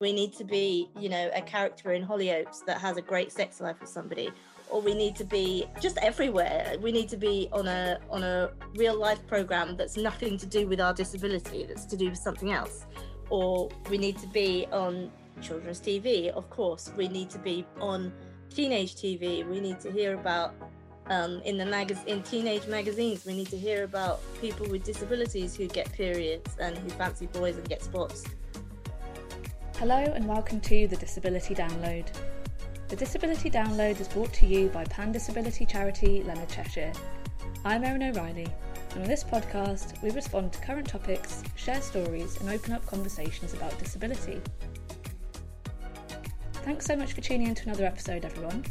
We need to be, you know, a character in Hollyoaks that has a great sex life with somebody. Or we need to be just everywhere. We need to be on a on a real life program that's nothing to do with our disability, that's to do with something else. Or we need to be on children's TV, of course. We need to be on teenage TV. We need to hear about um, in the mag- in teenage magazines. We need to hear about people with disabilities who get periods and who fancy boys and get spots. Hello and welcome to the Disability Download. The Disability Download is brought to you by Pan Disability charity Leonard Cheshire. I'm Erin O'Reilly, and on this podcast, we respond to current topics, share stories, and open up conversations about disability. Thanks so much for tuning in to another episode, everyone.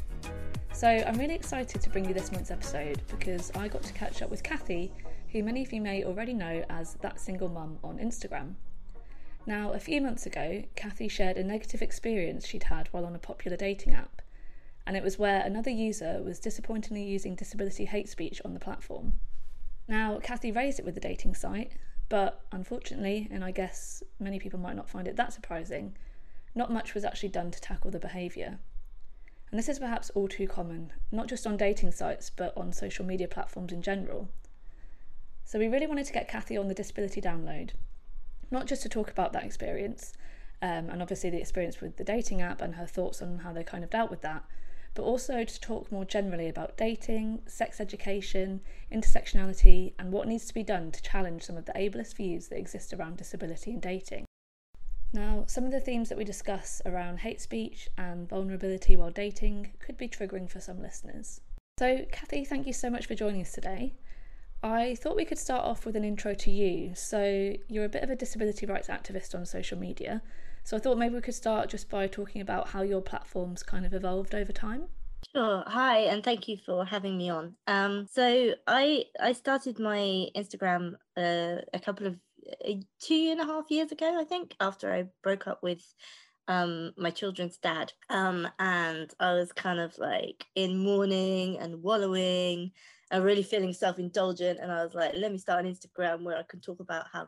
So, I'm really excited to bring you this month's episode because I got to catch up with Cathy, who many of you may already know as That Single Mum on Instagram. Now, a few months ago, Cathy shared a negative experience she'd had while on a popular dating app, and it was where another user was disappointingly using disability hate speech on the platform. Now, Cathy raised it with the dating site, but unfortunately, and I guess many people might not find it that surprising, not much was actually done to tackle the behaviour. And this is perhaps all too common, not just on dating sites, but on social media platforms in general. So we really wanted to get Cathy on the Disability Download, not just to talk about that experience, um, and obviously the experience with the dating app and her thoughts on how they kind of dealt with that, but also to talk more generally about dating, sex education, intersectionality, and what needs to be done to challenge some of the ableist views that exist around disability and dating. Now, some of the themes that we discuss around hate speech and vulnerability while dating could be triggering for some listeners. So, Cathy, thank you so much for joining us today. I thought we could start off with an intro to you. So, you're a bit of a disability rights activist on social media. So, I thought maybe we could start just by talking about how your platform's kind of evolved over time. Sure. Hi, and thank you for having me on. Um, so I I started my Instagram uh, a couple of two and a half years ago, I think, after I broke up with um, my children's dad. Um, and I was kind of like in mourning and wallowing and really feeling self indulgent. And I was like, let me start an Instagram where I can talk about how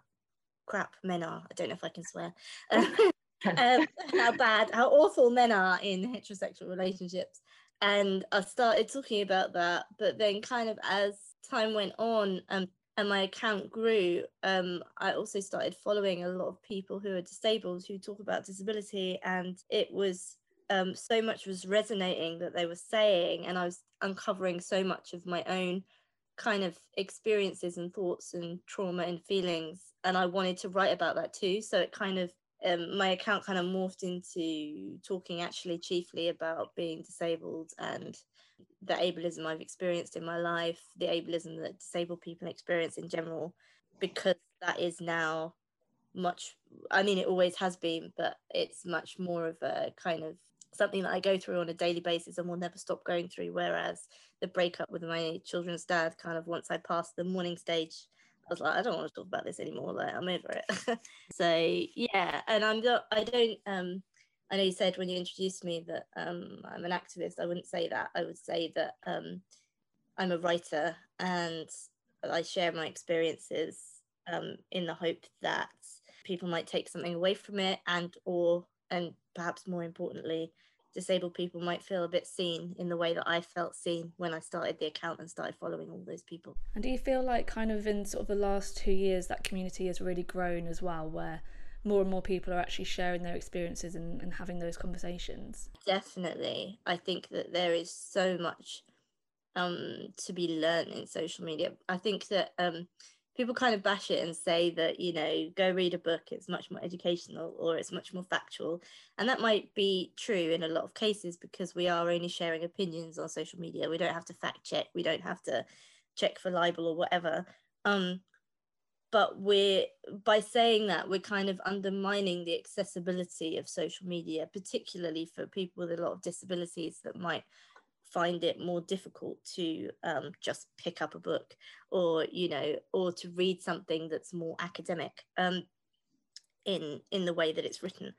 crap men are. I don't know if I can swear. um, how bad, how awful men are in heterosexual relationships. And I started talking about that. But then, kind of as time went on, um, and my account grew, um, I also started following a lot of people who are disabled who talk about disability, and it was um, so much was resonating that they were saying, and I was uncovering so much of my own kind of experiences and thoughts and trauma and feelings, and I wanted to write about that too. So it kind of um, my account kind of morphed into talking actually chiefly about being disabled and the ableism I've experienced in my life, the ableism that disabled people experience in general, because that is now much, I mean, it always has been, but it's much more of a kind of something that I go through on a daily basis and will never stop going through. Whereas the breakup with my children's dad, kind of once I passed the mourning stage, I was like, I don't want to talk about this anymore. Like, I'm over it. so yeah, and I'm not, I don't, um, I know you said when you introduced me that um, I'm an activist. I wouldn't say that. I would say that um, I'm a writer and I share my experiences um, in the hope that people might take something away from it and or and perhaps more importantly disabled people might feel a bit seen in the way that I felt seen when I started the account and started following all those people. And do you feel like kind of in sort of the last two years that community has really grown as well where more and more people are actually sharing their experiences and, and having those conversations. Definitely. I think that there is so much um, to be learned in social media. I think that um, people kind of bash it and say that, you know, go read a book, it's much more educational or it's much more factual. And that might be true in a lot of cases because we are only sharing opinions on social media. We don't have to fact check, we don't have to check for libel or whatever. Um, but we're by saying that we're kind of undermining the accessibility of social media particularly for people with a lot of disabilities that might find it more difficult to um, just pick up a book or you know or to read something that's more academic um, in in the way that it's written.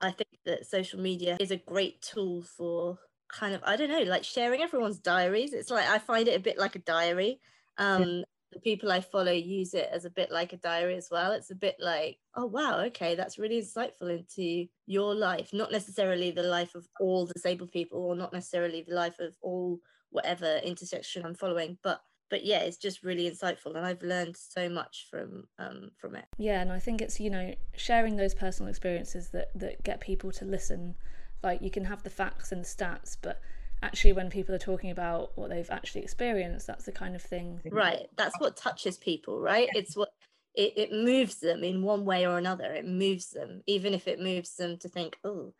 I think that social media is a great tool for kind of i don't know like sharing everyone's diaries. It's like i find it a bit like a diary um, the people I follow use it as a bit like a diary as well. It's a bit like, oh wow, okay, that's really insightful into your life, not necessarily the life of all disabled people, or not necessarily the life of all whatever intersection I'm following, but but yeah, it's just really insightful, and I've learned so much from um, from it. Yeah, and I think it's you know sharing those personal experiences that that get people to listen. Like you can have the facts and the stats, but actually when people are talking about what they've actually experienced that's the kind of thing right that's what touches people right? It's what it, it moves them in one way or another. It moves them even if it moves them to think oh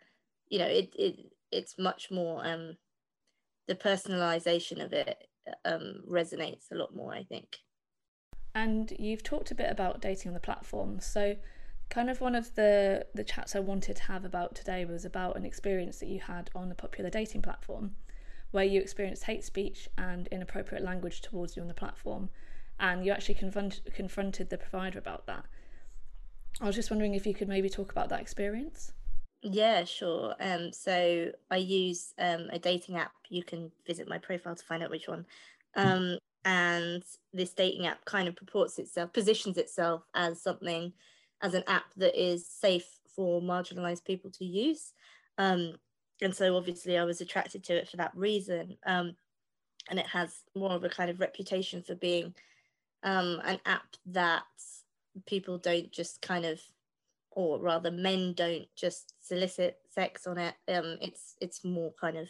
you know it, it it's much more um the personalization of it um resonates a lot more i think. And you've talked a bit about dating on the platform. So kind of one of the the chats I wanted to have about today was about an experience that you had on the popular dating platform where you experienced hate speech and inappropriate language towards you on the platform and you actually confront, confronted the provider about that. I was just wondering if you could maybe talk about that experience. Yeah, sure. Um, so I use um, a dating app. You can visit my profile to find out which one. Um, and this dating app kind of purports itself, positions itself as something as an app that is safe for marginalized people to use. Um, and so obviously I was attracted to it for that reason. Um, and it has more of a kind of reputation for being um, an app that people don't just kind of, or rather, men don't just solicit sex on it. Um, it's it's more kind of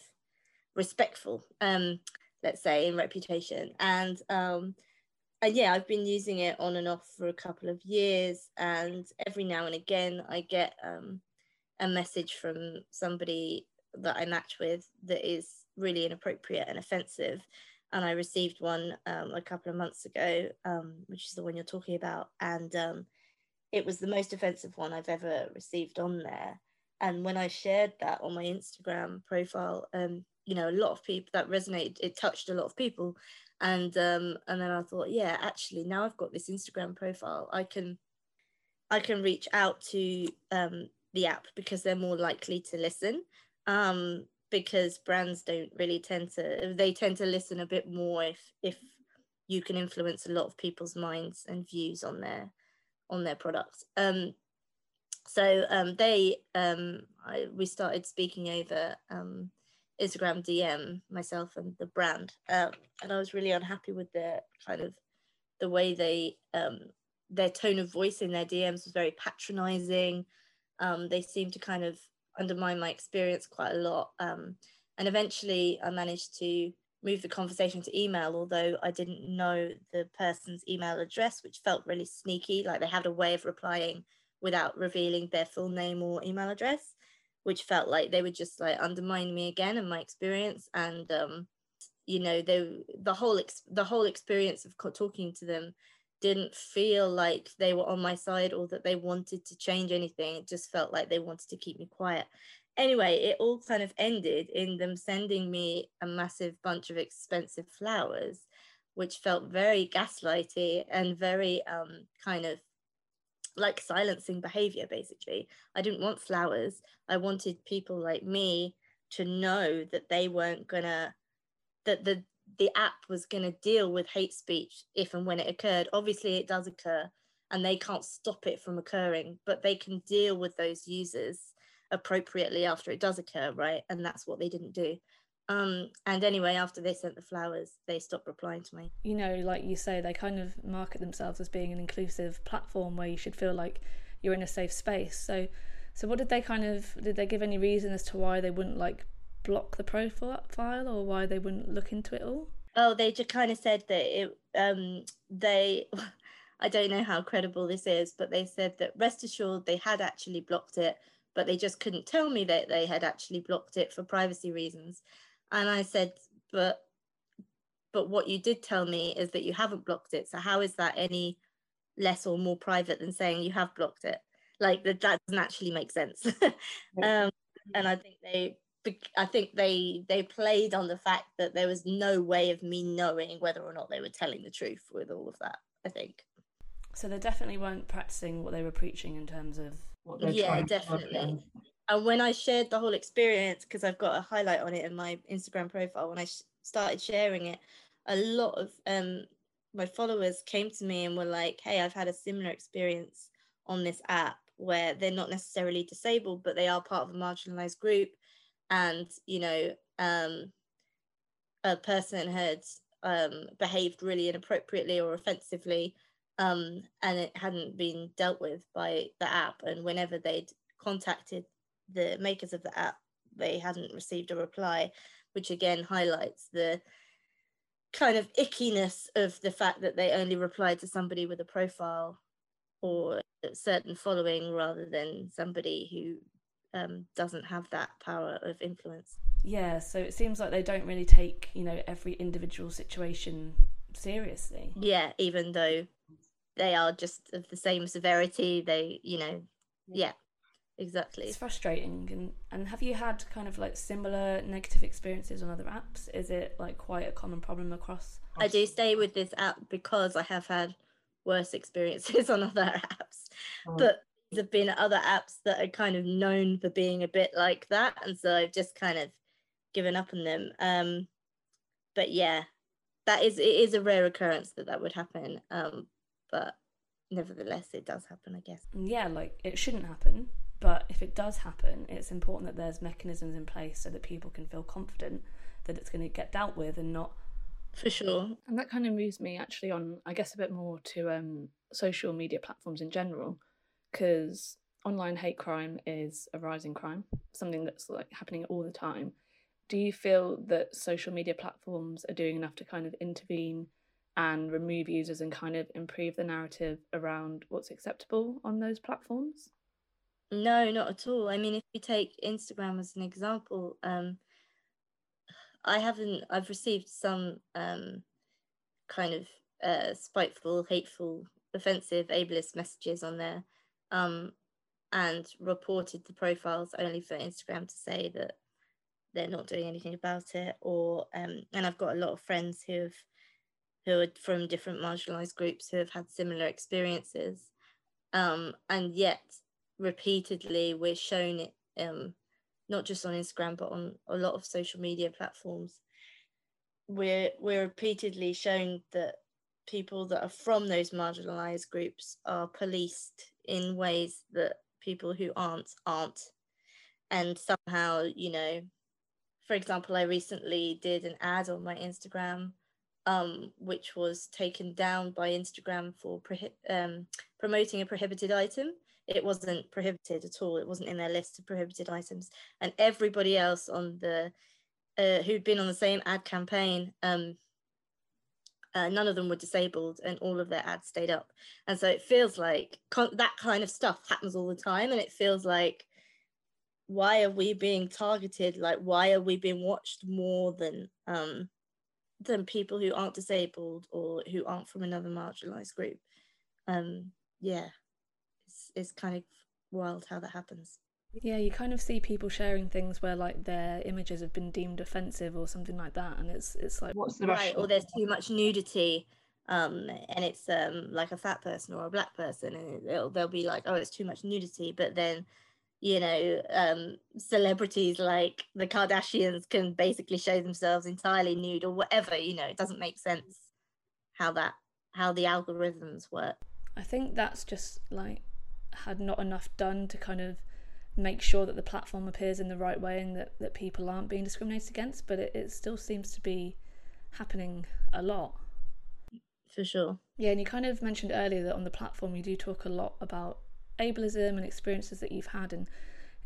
respectful, um, let's say, in reputation. And um, and yeah, I've been using it on and off for a couple of years, and every now and again, I get um, a message from somebody that I match with that is really inappropriate and offensive. And I received one um, a couple of months ago, um, which is the one you're talking about, and um, it was the most offensive one I've ever received on there. And when I shared that on my Instagram profile, um, you know, a lot of people that resonated. It touched a lot of people, and um and then i thought yeah actually now i've got this instagram profile i can i can reach out to um the app because they're more likely to listen um because brands don't really tend to they tend to listen a bit more if if you can influence a lot of people's minds and views on their on their products um so um they um I, we started speaking over um Instagram DM myself and the brand, um, and I was really unhappy with their kind of the way they um, their tone of voice in their DMs was very patronizing. Um, they seemed to kind of undermine my experience quite a lot, um, and eventually I managed to move the conversation to email. Although I didn't know the person's email address, which felt really sneaky, like they had a way of replying without revealing their full name or email address which felt like they would just like undermine me again and my experience and um you know they the whole ex- the whole experience of talking to them didn't feel like they were on my side or that they wanted to change anything. It just felt like they wanted to keep me quiet. Anyway it all kind of ended in them sending me a massive bunch of expensive flowers which felt very gaslighty and very um kind of like silencing behavior basically. I didn't want flowers. I wanted people like me to know that they weren't gonna that the the app was gonna deal with hate speech if and when it occurred obviously it does occur and they can't stop it from occurring but they can deal with those users appropriately after it does occur right and that's what they didn't do um, and anyway, after they sent the flowers, they stopped replying to me. You know, like you say, they kind of market themselves as being an inclusive platform where you should feel like you're in a safe space. So, so what did they kind of did they give any reason as to why they wouldn't like block the profile or why they wouldn't look into it all? Oh, they just kind of said that it. Um, they. I don't know how credible this is, but they said that rest assured they had actually blocked it, but they just couldn't tell me that they had actually blocked it for privacy reasons. And I said, but but what you did tell me is that you haven't blocked it. So how is that any less or more private than saying you have blocked it? Like that, that doesn't actually make sense. um, and I think they I think they they played on the fact that there was no way of me knowing whether or not they were telling the truth with all of that. I think. So they definitely weren't practicing what they were preaching in terms of. What they're yeah, definitely and when I shared the whole experience, because I've got a highlight on it in my Instagram profile, when I sh- started sharing it, a lot of um, my followers came to me and were like, "Hey, I've had a similar experience on this app where they're not necessarily disabled, but they are part of a marginalized group, and you know, um, a person had um, behaved really inappropriately or offensively, um, and it hadn't been dealt with by the app. And whenever they'd contacted the makers of the app, they hadn't received a reply, which again highlights the kind of ickiness of the fact that they only replied to somebody with a profile or a certain following rather than somebody who um, doesn't have that power of influence. Yeah, so it seems like they don't really take, you know, every individual situation seriously. Yeah, even though they are just of the same severity, they, you know, yeah, exactly. It's frustrating. And and have you had kind of like similar negative experiences on other apps? Is it like quite a common problem across? I do stay with this app because I have had worse experiences on other apps, oh. but have been other apps that are kind of known for being a bit like that, and so I've just kind of given up on them. Um, but yeah, that is it is a rare occurrence that that would happen. Um, but nevertheless, it does happen, I guess. Yeah, like it shouldn't happen, but if it does happen, it's important that there's mechanisms in place so that people can feel confident that it's going to get dealt with and not. For sure. And that kind of moves me actually on, I guess, a bit more to um, social media platforms in general, because online hate crime is a rising crime, something that's like happening all the time do you feel that social media platforms are doing enough to kind of intervene and remove users and kind of improve the narrative around what's acceptable on those platforms? No, not at all. I mean, if you take Instagram as an example, um, I haven't, I've received some um, kind of uh, spiteful, hateful, offensive, ableist messages on there um, and reported the profiles only for Instagram to say that they're not doing anything about it or um, and i've got a lot of friends who have who are from different marginalized groups who have had similar experiences. Um, and yet repeatedly we're shown it um, not just on instagram but on a lot of social media platforms. We're we're repeatedly shown that people that are from those marginalized groups are policed in ways that people who aren't aren't and somehow you know for example, I recently did an ad on my Instagram, um, which was taken down by Instagram for um, promoting a prohibited item. It wasn't prohibited at all. It wasn't in their list of prohibited items. And everybody else on the uh, who'd been on the same ad campaign, um, uh, none of them were disabled, and all of their ads stayed up. And so it feels like con- that kind of stuff happens all the time, and it feels like why are we being targeted? Like why are we being watched more than um than people who aren't disabled or who aren't from another marginalized group? Um yeah it's, it's kind of wild how that happens yeah you kind of see people sharing things where like their images have been deemed offensive or something like that and it's it's like what's the right or there's too much nudity um and it's um like a fat person or a black person and they'll be like oh it's too much nudity but then you know, um, celebrities like the Kardashians can basically show themselves entirely nude or whatever, you know, it doesn't make sense how that how the algorithms work. I think that's just like had not enough done to kind of make sure that the platform appears in the right way and that, that people aren't being discriminated against, but it, it still seems to be happening a lot. For sure. Yeah, and you kind of mentioned earlier that on the platform you do talk a lot about ableism and experiences that you've had and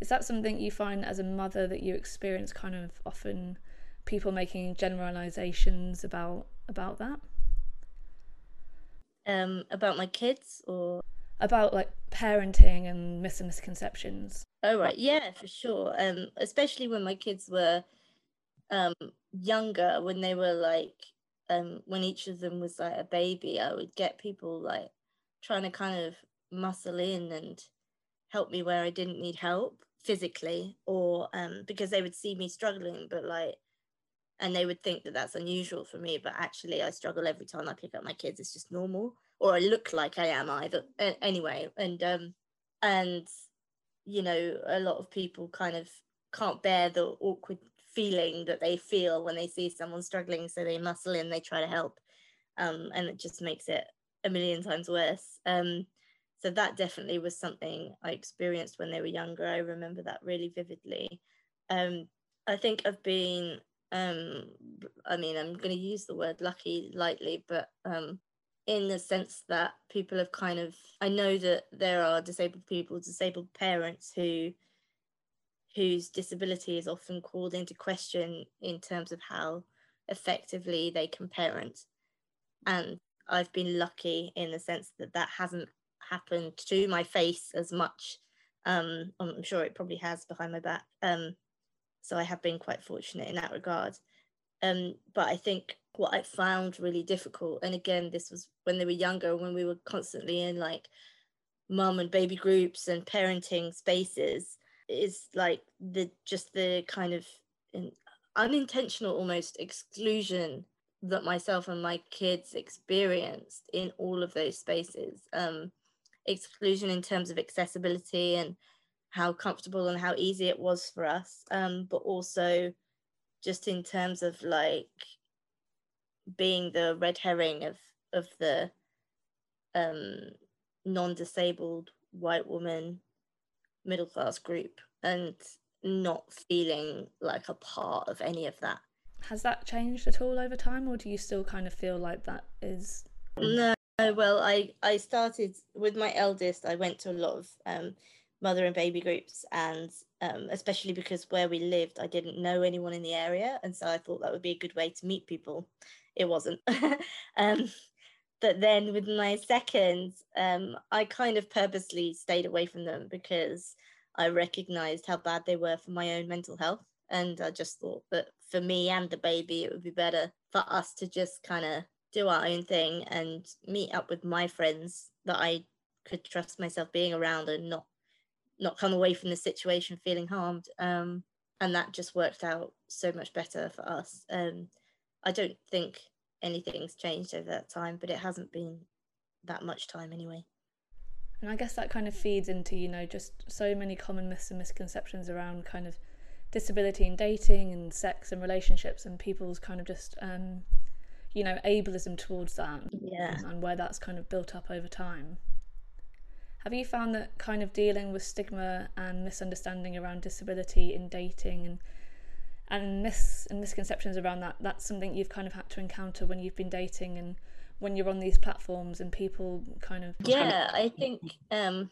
is that something you find as a mother that you experience kind of often people making generalizations about about that um about my kids or about like parenting and myths and misconceptions oh right. Yeah for sure. Um especially when my kids were um younger when they were like um when each of them was like a baby i would get people like trying to kind of muscle in and help me where I didn't need help physically or um, because they would see me struggling but like and they would think that that's unusual for me but actually I struggle every time I pick up my kids. It's just normal or I look like I am either anyway. And um and you know a lot of people kind of can't bear the awkward feeling that they feel when they see someone struggling so they muscle in they try to help um, and it just makes it a million times worse. Um, so that definitely was something I experienced when they were younger. I remember that really vividly. Um, I think I've been, um, I mean, I'm going to use the word lucky lightly, but um, in the sense that people have kind of, I know that there are disabled people, disabled parents who whose disability is often called into question in terms of how effectively they can parent. And I've been lucky in the sense that that hasn't happened to my face as much. Um, I'm sure it probably has behind my back. Um, so I have been quite fortunate in that regard. Um, but I think what I found really difficult, and again, this was when they were younger, when we were constantly in like mum and baby groups and parenting spaces, is like the just the kind of unintentional almost exclusion that myself and my kids experienced in all of those spaces. Um, exclusion in terms of accessibility and how comfortable and how easy it was for us, um, but also just in terms of like being the red herring of of the um, non-disabled white woman middle class group and not feeling like a part of any of that. Has that changed at all over time, or do you still kind of feel like that is? No, well, I I started with my eldest. I went to a lot of um, mother and baby groups, and um, especially because where we lived, I didn't know anyone in the area, and so I thought that would be a good way to meet people. It wasn't. um, but then with my second, um, I kind of purposely stayed away from them because I recognized how bad they were for my own mental health. And I just thought that for me and the baby, it would be better for us to just kind of do our own thing and meet up with my friends that I could trust myself being around and not not come away from the situation feeling harmed. Um, and that just worked out so much better for us. Um, I don't think anything's changed over that time, but it hasn't been that much time anyway. And I guess that kind of feeds into, you know, just so many common myths and misconceptions around kind of disability and dating and sex and relationships and people's kind of just, um, you know, ableism towards that. Yeah. And, and where that's kind of built up over time. Have you found that kind of dealing with stigma and misunderstanding around disability in dating and and mis and misconceptions around that that's something you've kind of had to encounter when you've been dating and when you're on these platforms and people kind of yeah i think um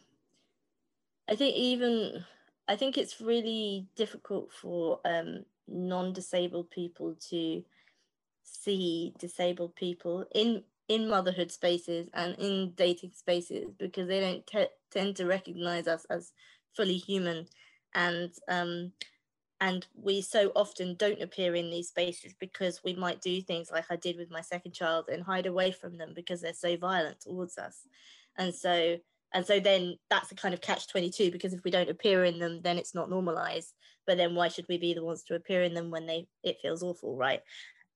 i think even i think it's really difficult for um non-disabled people to see disabled people in in motherhood spaces and in dating spaces because they don't t- tend to recognize us as fully human. And um and we so often don't appear in these spaces because we might do things like I did with my second child and hide away from them because they're so violent towards us. And so and so then that's a kind of catch 22 because if we don't appear in them then it's not normalized. But then why should we be the ones to appear in them when they it feels awful right?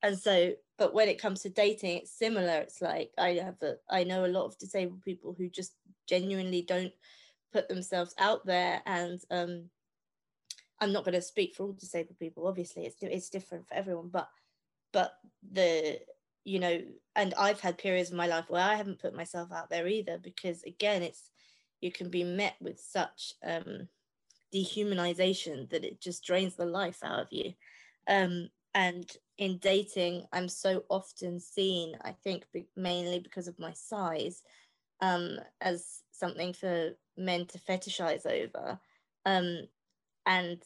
And so but when it comes to dating it's similar. It's like i have a i know a lot of disabled people who just genuinely don't put themselves out there and um I'm not going to speak for all disabled people. Obviously, it's it's different for everyone, but but the you know, and I've had periods in my life where I haven't put myself out there either because again, it's you can be met with such um, dehumanization that it just drains the life out of you. Um, and in dating, I'm so often seen, I think, mainly because of my size, um, as something for men to fetishize over. Um, and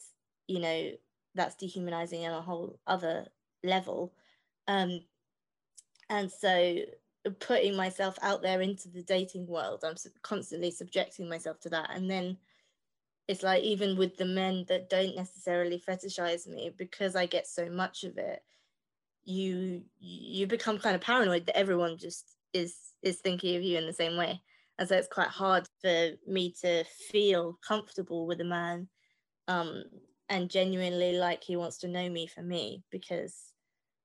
you know that's dehumanizing on a whole other level. Um and so putting myself out there into the dating world i'm constantly subjecting myself to that. And then it's like even with the men that don't necessarily fetishize me because i get so much of it you you become kind of paranoid that everyone just is is thinking of you in the same way. And so it's quite hard for me to feel comfortable with a man um, and genuinely like he wants to know me for me because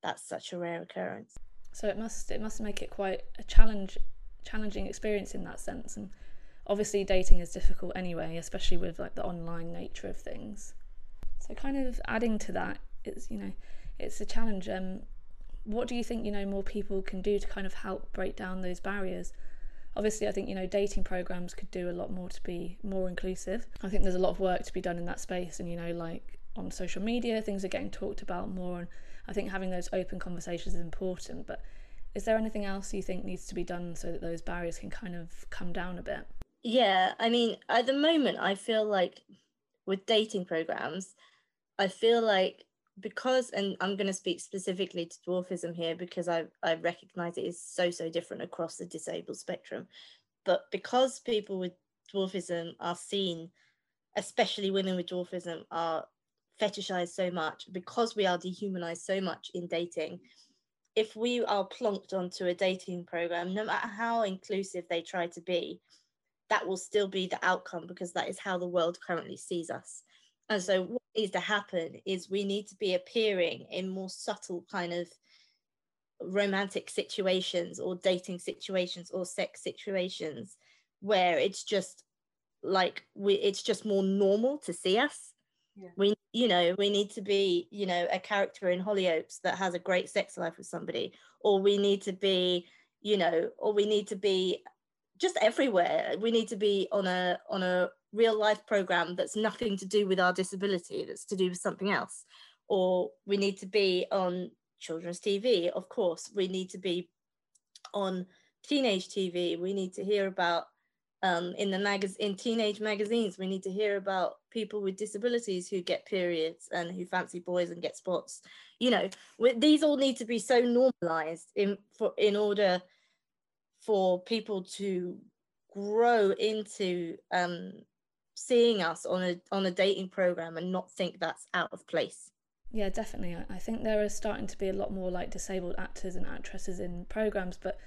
that's such a rare occurrence. So it must it must make it quite a challenge challenging experience in that sense and obviously dating is difficult anyway especially with like the online nature of things so kind of adding to that it's you know it's a challenge um what do you think you know more people can do to kind of help break down those barriers? Obviously, I think you know dating programs could do a lot more to be more inclusive. I think there's a lot of work to be done in that space, and you know, like on social media, things are getting talked about more, and I think having those open conversations is important. But is there anything else you think needs to be done so that those barriers can kind of come down a bit? Yeah, I mean, at the moment, I feel like with dating programs, I feel like because, and I'm going to speak specifically to dwarfism here because I, I recognize it is so, so different across the disabled spectrum. But because people with dwarfism are seen, especially women with dwarfism, are fetishized so much, because we are dehumanized so much in dating, if we are plonked onto a dating program, no matter how inclusive they try to be, that will still be the outcome because that is how the world currently sees us. And so, what needs to happen is we need to be appearing in more subtle kind of romantic situations or dating situations or sex situations where it's just like we it's just more normal to see us yeah. we you know we need to be you know a character in hollyoaks that has a great sex life with somebody or we need to be you know or we need to be just everywhere. We need to be on a on a real life program that's nothing to do with our disability that's to do with something else. Or we need to be on children's tv of course. We need to be on teenage tv we need to hear about um, in the magaz- in teenage magazines. We need to hear about people with disabilities who get periods and who fancy boys and get spots you know these all need to be so normalized in for in order for people to grow into um, seeing us on a on a dating program and not think that's out of place. Yeah, definitely. I think there is starting to be a lot more like disabled actors and actresses in programs, but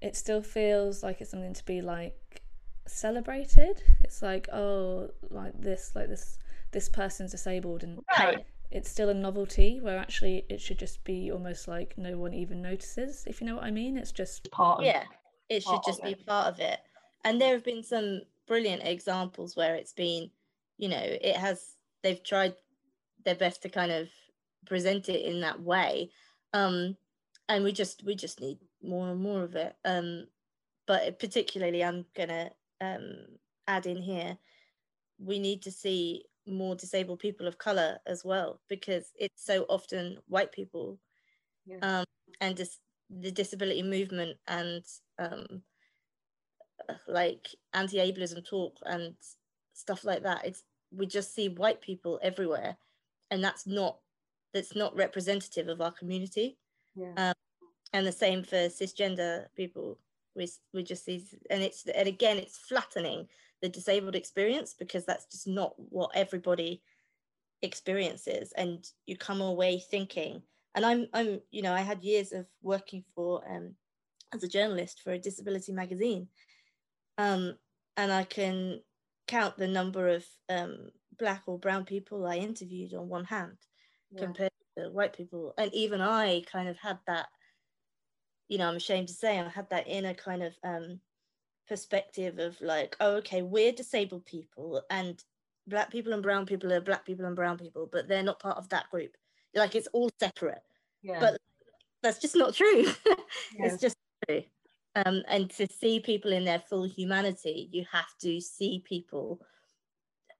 it still feels like it's something to be like celebrated. It's like, oh, like this, like this, this person's disabled, and right. It's still a novelty. Where actually, it should just be almost like no one even notices. If you know what I mean, it's just part. Of, yeah, it should just be it. part of it. And there have been some brilliant examples where it's been, you know, it has they've tried their best to kind of present it in that way. Um, and we just we just need more and more of it. Um, but particularly, I'm gonna um, add in here, we need to see more disabled people of color as well because it's so often white people yeah. um, and just the disability movement and um, like anti-ableism talk and stuff like that it's we just see white people everywhere and that's not that's not representative of our community yeah. um, and the same for cisgender people we, we just see and it's and again it's flattening the disabled experience because that's just not what everybody experiences and you come away thinking and i'm i'm you know i had years of working for um as a journalist for a disability magazine um, and I can count the number of um, black or brown people I interviewed on one hand yeah. compared to white people. And even I kind of had that, you know, I'm ashamed to say, I had that inner kind of um, perspective of like, oh, okay, we're disabled people and black people and brown people are black people and brown people, but they're not part of that group. Like it's all separate. Yeah. But that's just not true. yeah. It's just true um, and to see people in their full humanity you have to see people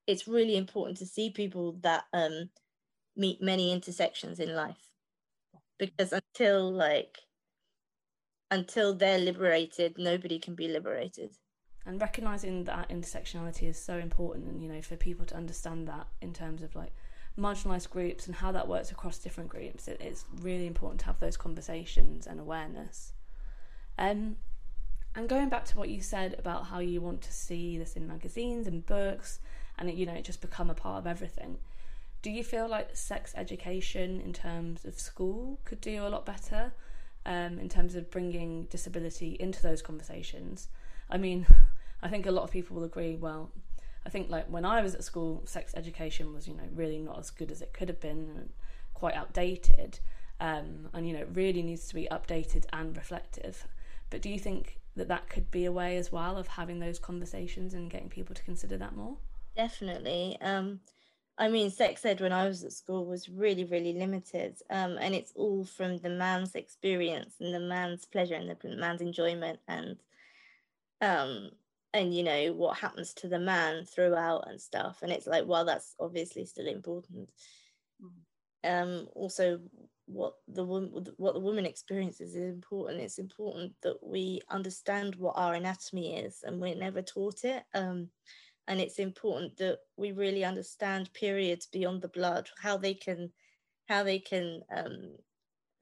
it's really important to see people that um, meet many intersections in life because until like until they're liberated nobody can be liberated and recognizing that intersectionality is so important and you know for people to understand that in terms of like marginalized groups and how that works across different groups it, it's really important to have those conversations and awareness um, and going back to what you said about how you want to see this in magazines and books, and it, you know, it just become a part of everything. Do you feel like sex education in terms of school could do a lot better um, in terms of bringing disability into those conversations? I mean, I think a lot of people will agree. Well, I think like when I was at school, sex education was you know really not as good as it could have been, and quite outdated, um, and you know really needs to be updated and reflective. But do you think that that could be a way as well of having those conversations and getting people to consider that more? Definitely. Um, I mean, sex ed when I was at school was really, really limited. Um, and it's all from the man's experience and the man's pleasure and the man's enjoyment and um and you know what happens to the man throughout and stuff. And it's like, well, that's obviously still important. Mm. Um, also what the woman what the woman experiences is important. It's important that we understand what our anatomy is and we're never taught it. Um and it's important that we really understand periods beyond the blood how they can how they can um,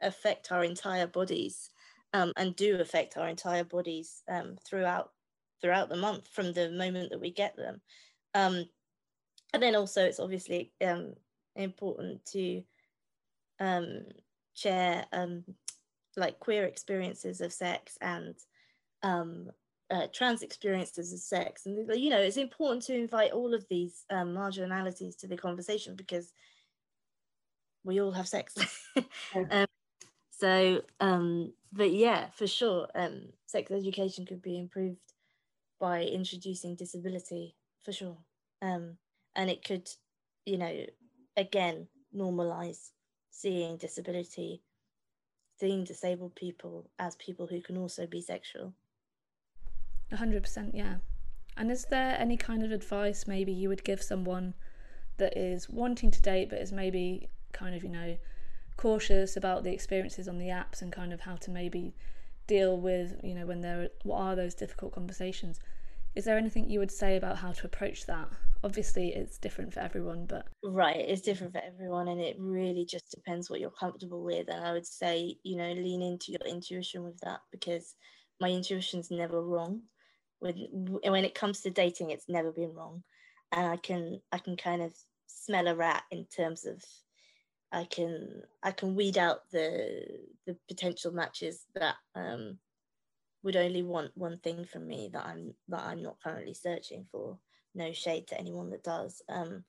affect our entire bodies um, and do affect our entire bodies um, throughout throughout the month from the moment that we get them. Um, and then also it's obviously um, important to um, share like queer experiences of sex and um, uh, trans experiences of sex. And you know it's important to invite all of these um, marginalities to the conversation because we all have sex. Um, so um, but yeah for sure um, sex education could be improved by introducing disability for sure. Um, and it could you know again normalize seeing disability seeing disabled people as people who can also be sexual 100%, yeah. And is there any kind of advice maybe you would give someone that is wanting to date but is maybe kind of, you know, cautious about the experiences on the apps and kind of how to maybe deal with, you know, when there what are those difficult conversations? Is there anything you would say about how to approach that? Obviously, it's different for everyone, but right, it's different for everyone, and it really just depends what you're comfortable with. And I would say, you know, lean into your intuition with that because my intuition's never wrong when when it comes to dating it's never been wrong. And i can i can kind of smell a rat in terms of i can i can weed out the the potential matches that um would only want one thing from me that i'm that i'm not currently searching for. No shade to anyone that does. Um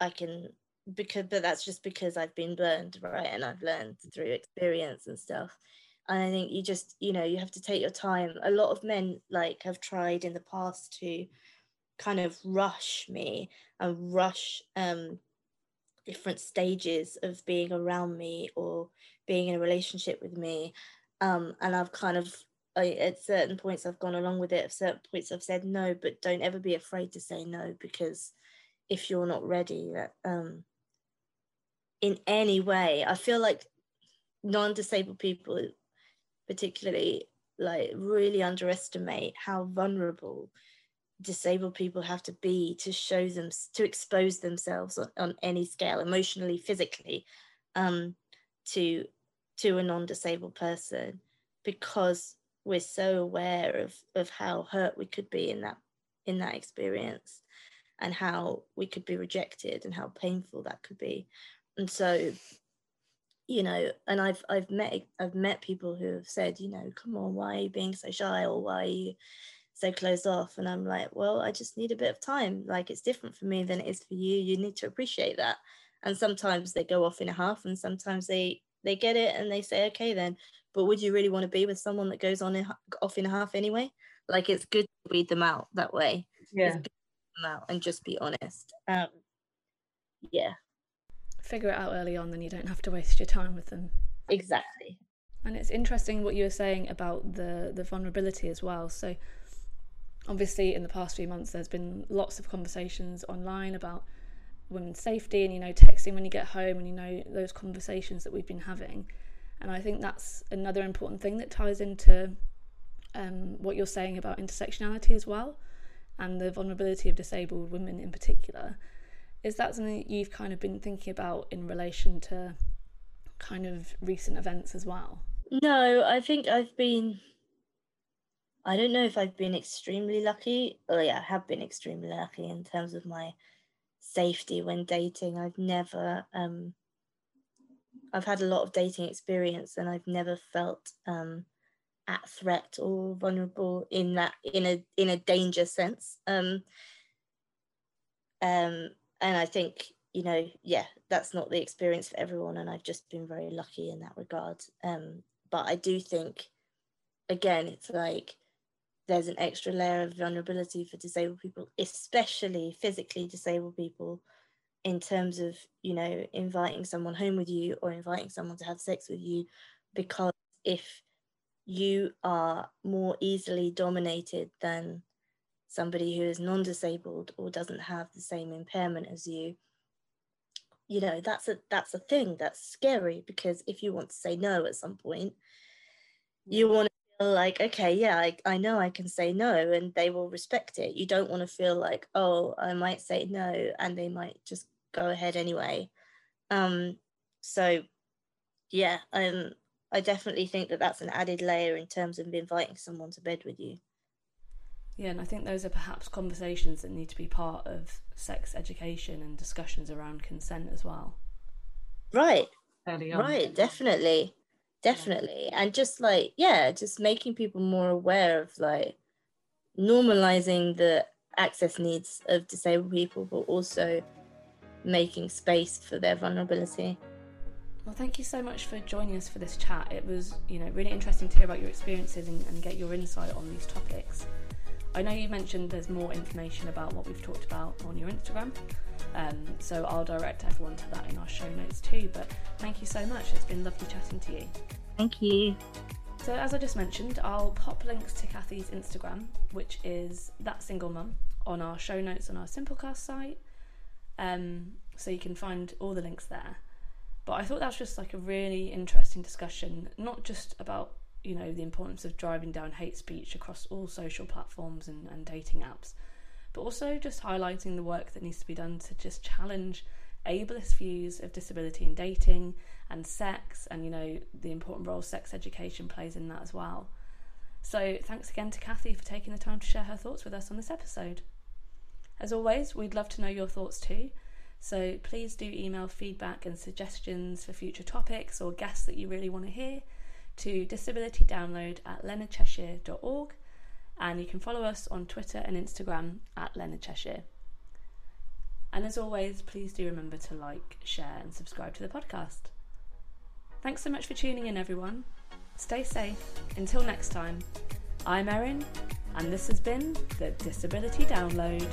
i can because but that's just because i've been burned right? And i've learned through experience and stuff and i think you just you know you have to take your time. A lot of men like have tried in the past to kind of rush me and rush um different stages of being around me or being in a relationship with me. Um and i've kind of at certain points i've gone along with it. At certain points i've said no but don't ever be afraid to say no because if you're not ready um in any way i feel like non-disabled people particularly like really underestimate how vulnerable disabled people have to be to show them to expose themselves on, on any scale emotionally physically um, to to a non-disabled person because we're so aware of of how hurt we could be in that in that experience and how we could be rejected and how painful that could be. And so you know and i've i've met i've met people who have said you know come on why are you being so shy or why are you so closed off? And i'm like well i just need a bit of time. Like it's different for me than it is for you. You need to appreciate that. And sometimes they go off in a half and sometimes they they get it and they say okay then. But would you really want to be with someone that goes on in, off in a half anyway? Like it's good to weed them out that way. Yeah. out and just be honest. Um yeah figure it out early on, then you don't have to waste your time with them. Exactly. And it's interesting what you were saying about the the vulnerability as well. So obviously in the past few months there's been lots of conversations online about women's safety and you know texting when you get home and you know those conversations that we've been having and i think that's another important thing that ties into um, what you're saying about intersectionality as well and the vulnerability of disabled women in particular is that something that you've kind of been thinking about in relation to kind of recent events as well? No, I think I've been. I don't know if I've been extremely lucky. Oh, yeah, I have been extremely lucky in terms of my safety when dating. I've never. Um, I've had a lot of dating experience, and I've never felt um, at threat or vulnerable in that in a in a danger sense. Um, um, and I think you know, yeah, that's not the experience for everyone, and I've just been very lucky in that regard. Um, but I do think, again, it's like there's an extra layer of vulnerability for disabled people, especially physically disabled people, in terms of you know inviting someone home with you or inviting someone to have sex with you because if you are more easily dominated than somebody who is non-disabled or doesn't have the same impairment as you you know that's a that's a thing that's scary because if you want to say no at some point you want to feel like okay yeah I, I know i can say no and they will respect it. You don't want to feel like oh i might say no and they might just go ahead anyway. Um so yeah um i definitely think that that's an added layer in terms of inviting someone to bed with you yeah, and I think those are perhaps conversations that need to be part of sex education and discussions around consent as well. Right. Right, definitely. Definitely. And just like, yeah, just making people more aware of like normalizing the access needs of disabled people, but also making space for their vulnerability. Well, thank you so much for joining us for this chat. It was, you know, really interesting to hear about your experiences and, and get your insight on these topics. I know you mentioned there's more information about what we've talked about on your Instagram, um, so I'll direct everyone to that in our show notes too. But thank you so much. It's been lovely chatting to you. Thank you. So, as I just mentioned, I'll pop links to Cathy's Instagram, which is that single mum, on our show notes on our Simplecast site. Um, so you can find all the links there. But I thought that was just like a really interesting discussion, not just about you know the importance of driving down hate speech across all social platforms and, and dating apps but also just highlighting the work that needs to be done to just challenge ableist views of disability in dating and sex and you know the important role sex education plays in that as well. So thanks again to Cathy for taking the time to share her thoughts with us on this episode. As always we'd love to know your thoughts too. So please do email feedback and suggestions for future topics or guests that you really want to hear to Disability Download at leonardcheshire.org and you can follow us on Twitter and Instagram at Leonard Cheshire. And as always, please do remember to like, share, and subscribe to the podcast. Thanks so much for tuning in, everyone. Stay safe. Until next time, I'm Erin, and this has been the Disability Download.